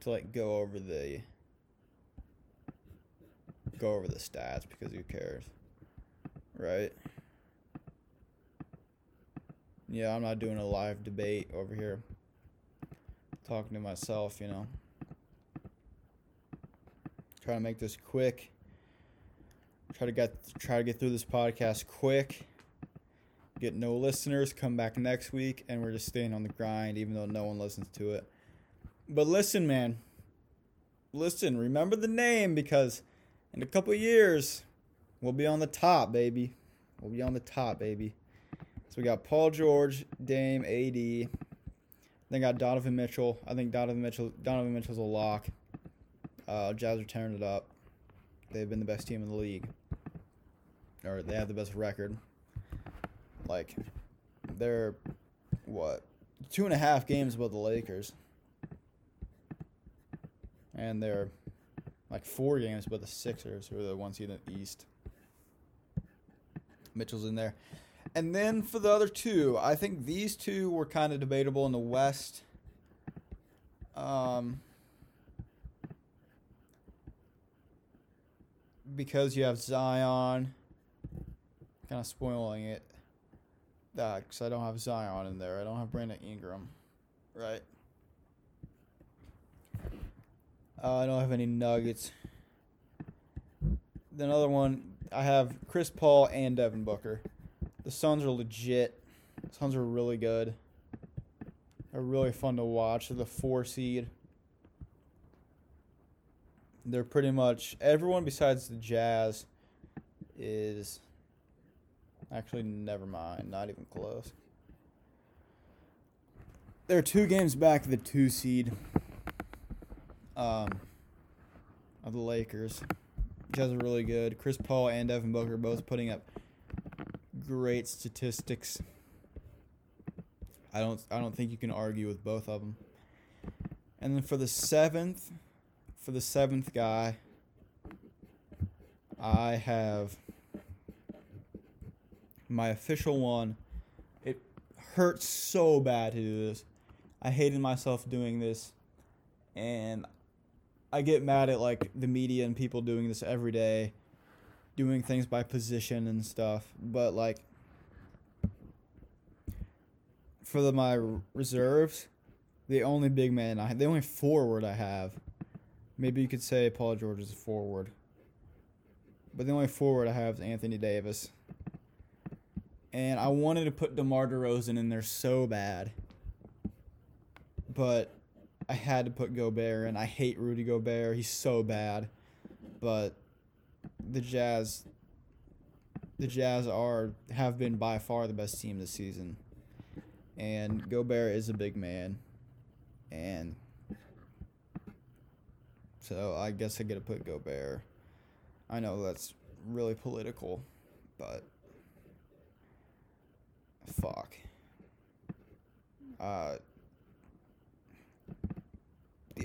to like go over the go over the stats because who cares? right? Yeah, I'm not doing a live debate over here. Talking to myself, you know. Try to make this quick. Try to get try to get through this podcast quick. Get no listeners, come back next week and we're just staying on the grind even though no one listens to it. But listen, man. Listen, remember the name because in a couple years we'll be on the top, baby. We'll be on the top, baby. So we got Paul George, Dame, AD. Then got Donovan Mitchell. I think Donovan Mitchell Donovan Mitchell's a lock. Uh, Jazz are tearing it up. They've been the best team in the league. Or they have the best record. Like they're what? Two and a half games above the Lakers. And they're like four games above the Sixers, who are the ones in the East. Mitchell's in there. And then for the other two, I think these two were kind of debatable in the West. Um, because you have Zion, kind of spoiling it. That because I don't have Zion in there. I don't have Brandon Ingram, right? Uh, I don't have any Nuggets. The other one, I have Chris Paul and Devin Booker. The Suns are legit. The Suns are really good. They're really fun to watch. They're the four seed. They're pretty much everyone besides the Jazz is actually never mind, not even close. They're two games back of the two seed um, of the Lakers. Jazz are really good. Chris Paul and Devin Booker both putting up great statistics. I don't I don't think you can argue with both of them. And then for the seventh, for the seventh guy, I have my official one. It hurts so bad to do this. I hated myself doing this, and I get mad at like the media and people doing this every day, doing things by position and stuff. But like for the my reserves, the only big man I the only forward I have, maybe you could say Paul George is a forward. But the only forward I have is Anthony Davis. And I wanted to put DeMar DeRozan in there so bad. But I had to put Gobert, and I hate Rudy Gobert. He's so bad, but the Jazz, the Jazz are have been by far the best team this season, and Gobert is a big man, and so I guess I get to put Gobert. I know that's really political, but fuck. Uh,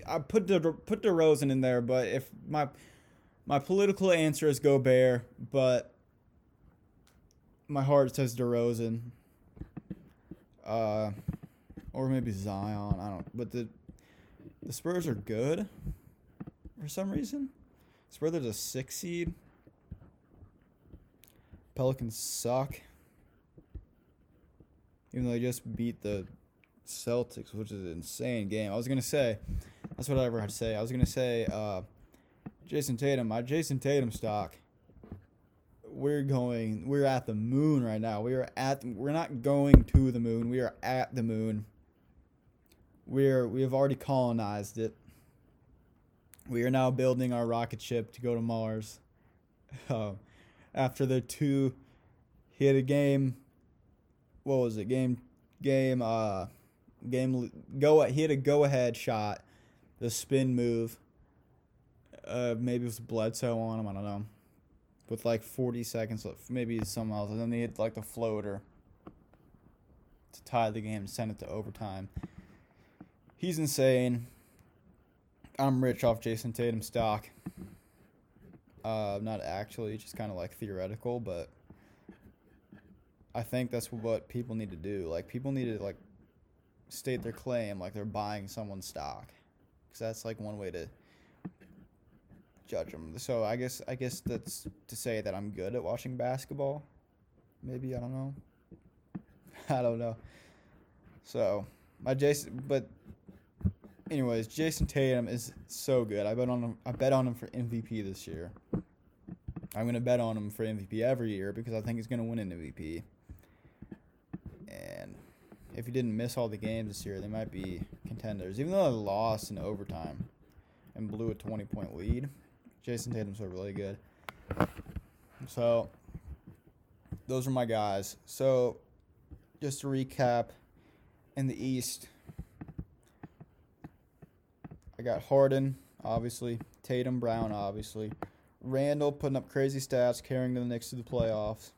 I put the put DeRozan in there, but if my my political answer is Gobert, but my heart says DeRozan. Uh, or maybe Zion. I don't. But the the Spurs are good for some reason. Spurs are the six seed. Pelicans suck. Even though they just beat the Celtics, which is an insane game. I was gonna say that's what I ever had to say. I was gonna say uh, Jayson Tatum. My Jayson Tatum stock. We're going. We're at the moon right now. We are at. We're not going to the moon. We are at the moon. We're we have already colonized it. We are now building our rocket ship to go to Mars. *laughs* Uh, after the two, hit a game. What was it? Game, game, uh, game. Go. He had a go ahead shot the spin move. Uh, maybe it was Bledsoe on him. I don't know. With like 40 seconds left, maybe someone else, and then they hit like the floater to tie the game and send it to overtime. He's insane. I'm rich off Jayson Tatum stock. Uh, not actually, just kind of like theoretical, but I think that's what people need to do. Like people need to like state their claim, like they're buying someone's stock because that's like one way to judge them. So I guess I guess that's to say that I'm good at watching basketball. maybe I don't know. *laughs* I don't know. So my Jayson, but anyways, Jayson Tatum is so good. I bet on him. I bet on him for MVP this year. I'm gonna bet on him for MVP every year because I think he's gonna win an MVP. If you didn't miss all the games this year, they might be contenders. Even though they lost in overtime and blew a 20 point lead, Jayson Tatum's so really good. So those are my guys. So just to recap, in the East, I got Harden, obviously, Tatum, Brown, obviously, Randle putting up crazy stats, carrying the Knicks to the playoffs.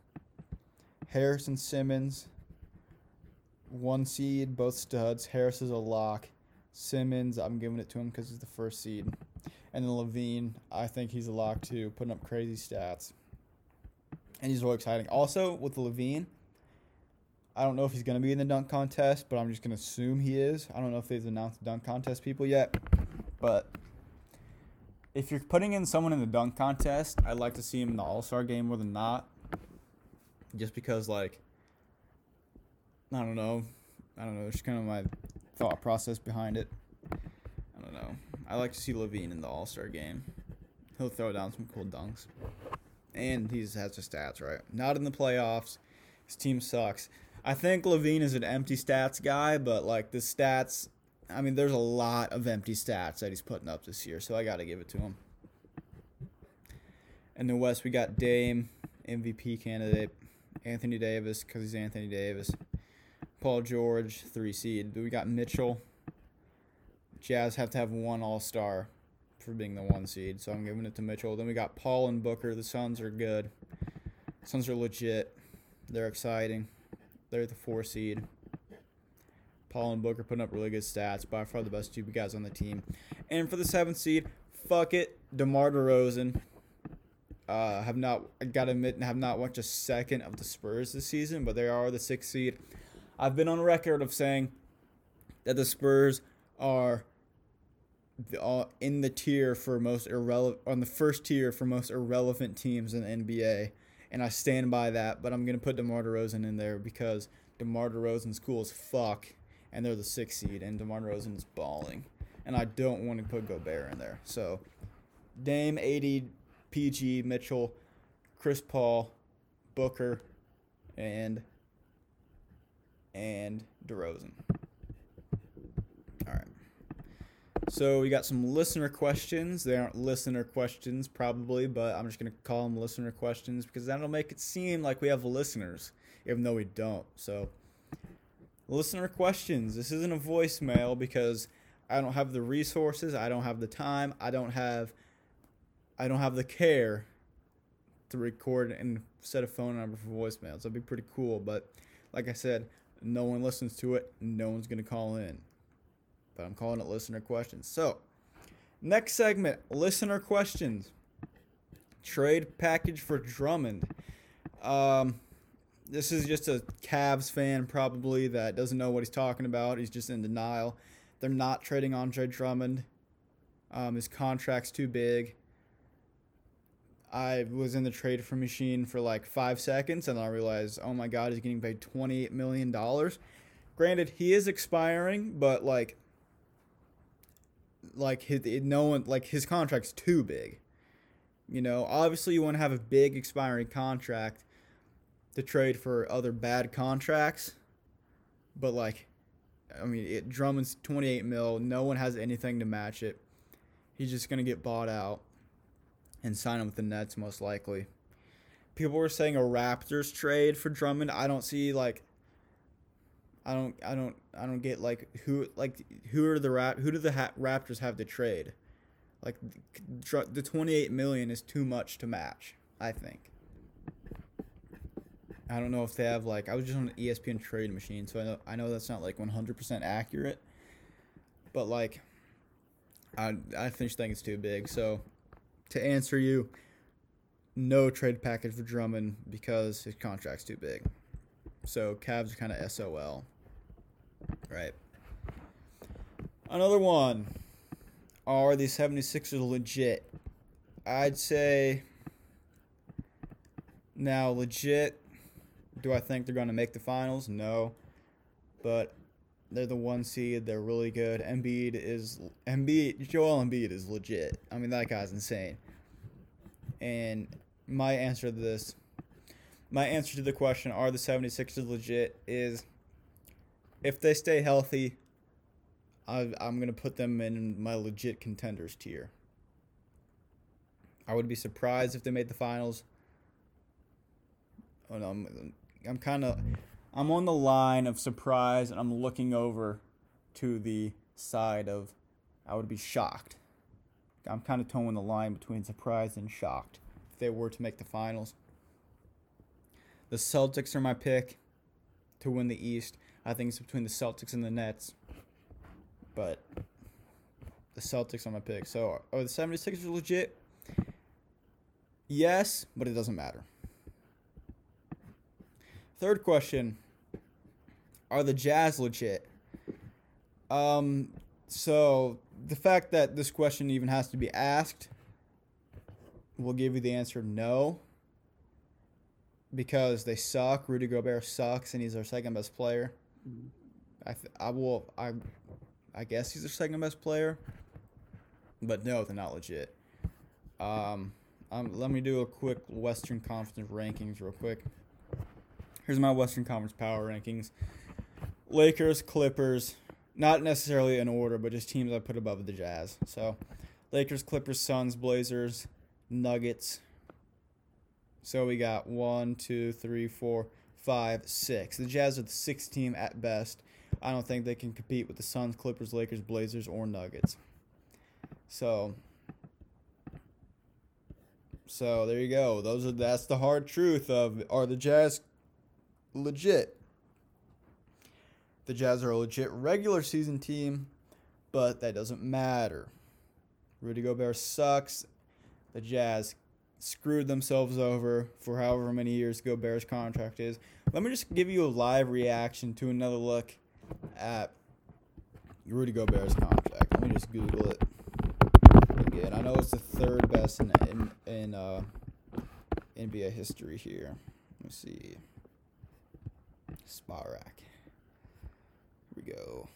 Harrison Simmons, one seed, both studs. Harris is a lock. Simmons, I'm giving it to him because he's the first seed. And then LaVine, I think he's a lock too, putting up crazy stats. And he's really exciting. Also, with LaVine, I don't know if he's going to be in the dunk contest, but I'm just going to assume he is. I don't know if they've announced dunk contest people yet, but if you're putting in someone in the dunk contest, I'd like to see him in the All Star game more than not. Just because, like, I don't know. I don't know. It's kind of my thought process behind it. I don't know. I like to see LaVine in the All Star game. He'll throw down some cool dunks. And he has the stats, right? Not in the playoffs. His team sucks. I think LaVine is an empty stats guy, but like the stats, I mean, there's a lot of empty stats that he's putting up this year, so I got to give it to him. In the West, we got Dame, MVP candidate, Anthony Davis because he's Anthony Davis, Paul George, three seed. We got Mitchell. Jazz have to have one All Star for being the one seed, so I'm giving it to Mitchell. Then we got Paul and Booker. The Suns are good. Suns are legit. They're exciting. They're the four seed. Paul and Booker putting up really good stats. By far the best two guys on the team. And for the seventh seed, fuck it, DeMar DeRozan. Uh, have not I gotta admit have not watched a second of the Spurs this season, but they are the sixth seed. I've been on record of saying that the Spurs are uh, in the tier for most irrelevant on the first tier for most irrelevant teams in the NBA and I stand by that. But I'm gonna put DeMar DeRozan in there because DeMar DeRozan's cool as fuck, and they're the sixth seed, and DeMar DeRozan is balling, and I don't want to put Gobert in there. So, Dame, AD, PG, Mitchell, Chris Paul, Booker, and and DeRozan. All right. So we got some listener questions. They aren't listener questions, probably, but I'm just gonna call them listener questions because that'll make it seem like we have listeners, even though we don't. So, listener questions. This isn't a voicemail because I don't have the resources, I don't have the time, I don't have, I don't have the care to record and set a phone number for voicemails. That'd be pretty cool, but like I said, no one listens to it. No one's gonna call in but I'm calling it listener questions. So, next segment listener questions. Trade package for Drummond. Um, this is just a Cavs fan, probably, that doesn't know what he's talking about. He's just in denial. They're not trading Andre Drummond. Um, his contract's too big. I was in the trade for machine for like five seconds, and I realized, oh my god, he's getting paid $28 million. Granted, he is expiring, but like like his no one like his contract's too big. You know, obviously you want to have a big expiring contract to trade for other bad contracts, but like, I mean, it, Drummond's twenty eight mil. No one has anything to match it. He's just gonna get bought out and sign him with the Nets most likely. People were saying a Raptors trade for Drummond. I don't see like I don't I don't I don't get like who like who are the rap who do the ha- Raptors have to trade? Like the 28 million is too much to match, I think. I don't know if they have like I was just on an ESPN trade machine, so I know I know that's not like 100% accurate. But like I I just think it's too big. So to answer you, no trade package for Drummond because his contract's too big. So Cavs are kind of SOL. Right. Another one. Are the 76ers legit? I'd say now legit Do I think they're going to make the finals? No. But they're the one seed. They're really good. Embiid is Embiid. Joel Embiid is legit. I mean, that guy's insane. And my answer to this, my answer to the question, are the 76ers legit, is if they stay healthy, I, I'm to put them in my legit contenders tier. I would be surprised if they made the finals. Oh no, I'm, I'm kind of, I'm on the line of surprise, and I'm looking over to the side of, I would be shocked. I'm kind of toeing the line between surprised and shocked if they were to make the finals. The Celtics are my pick to win the East. I think it's between the Celtics and the Nets. But the Celtics are my pick. So are the 76ers legit? Yes, but it doesn't matter. Third question Are the Jazz legit? Um, so the fact that this question even has to be asked will give you the answer no. Because they suck. Rudy Gobert sucks, and he's our second best player. I th- I will I I guess he's their second best player, but no, they're not legit. Um, um, let me do a quick Western Conference rankings real quick. Here's my Western Conference power rankings: Lakers, Clippers, not necessarily in order, but just teams I put above the Jazz. So, Lakers, Clippers, Suns, Blazers, Nuggets. So we got one, two, three, four, five, six. The Jazz are the sixth team at best. I don't think they can compete with the Suns, Clippers, Lakers, Blazers, or Nuggets. So, so there you go. Those are that's the hard truth of are the Jazz legit? The Jazz are a legit regular season team, but that doesn't matter. Rudy Gobert sucks. The Jazz screwed themselves over for however many years Gobert's contract is. Let me just give you a live reaction to another look at Rudy Gobert's contract. Let me just Google it again. I know it's the third best in in, in uh, NBA history here. Let me see. Spotrac. Here we go.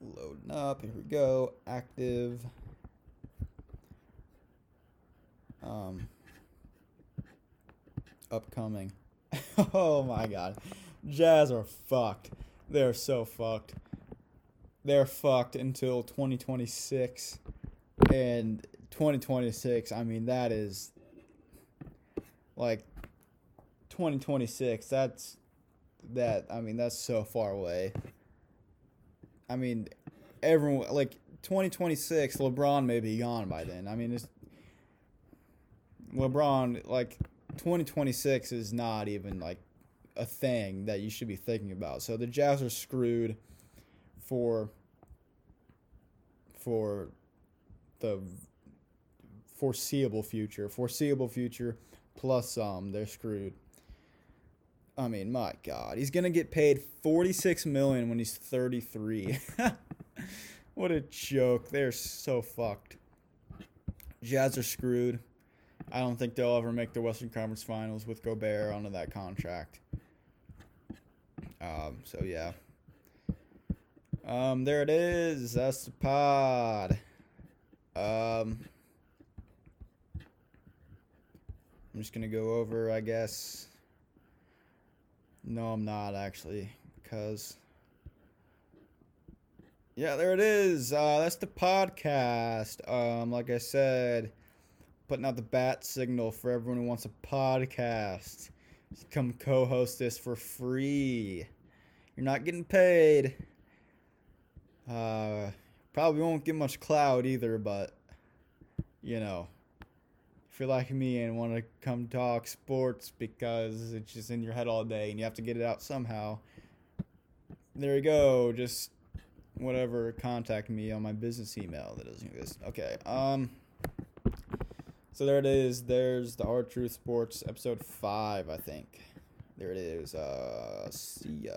Loading up. Here we go. Active. Um. Upcoming. *laughs* oh my god. Jazz are fucked. They're so fucked. They're fucked until 2026. And 2026, I mean, that is like 2026. That's that, I mean, that's so far away. I mean, everyone, like 2026, LeBron may be gone by then. I mean, it's LeBron, like 2026 is not even like a thing that you should be thinking about. So the Jazz are screwed for for the foreseeable future. Foreseeable future plus um they're screwed. I mean, my god, he's to get paid 46 million when he's 33. *laughs* what a joke. They're so fucked. Jazz are screwed. I don't think they'll ever make the Western Conference Finals with Gobert under that contract. Um, so yeah. Um, there it is. That's the pod. Um, I'm just gonna go over, I guess. No, I'm not actually, because. Yeah, there it is. Uh, that's the podcast. Um, like I said, putting out the bat signal for everyone who wants a podcast. Come co-host this for free. You're not getting paid. Uh, probably won't get much cloud either, but you know, if you're like me and want to come talk sports because it's just in your head all day and you have to get it out somehow, there you go. Just whatever, contact me on my business email that doesn't exist. Okay. Um. So there it is. There's the Hard Truth Sports episode five, I think. There it is. Uh, see ya.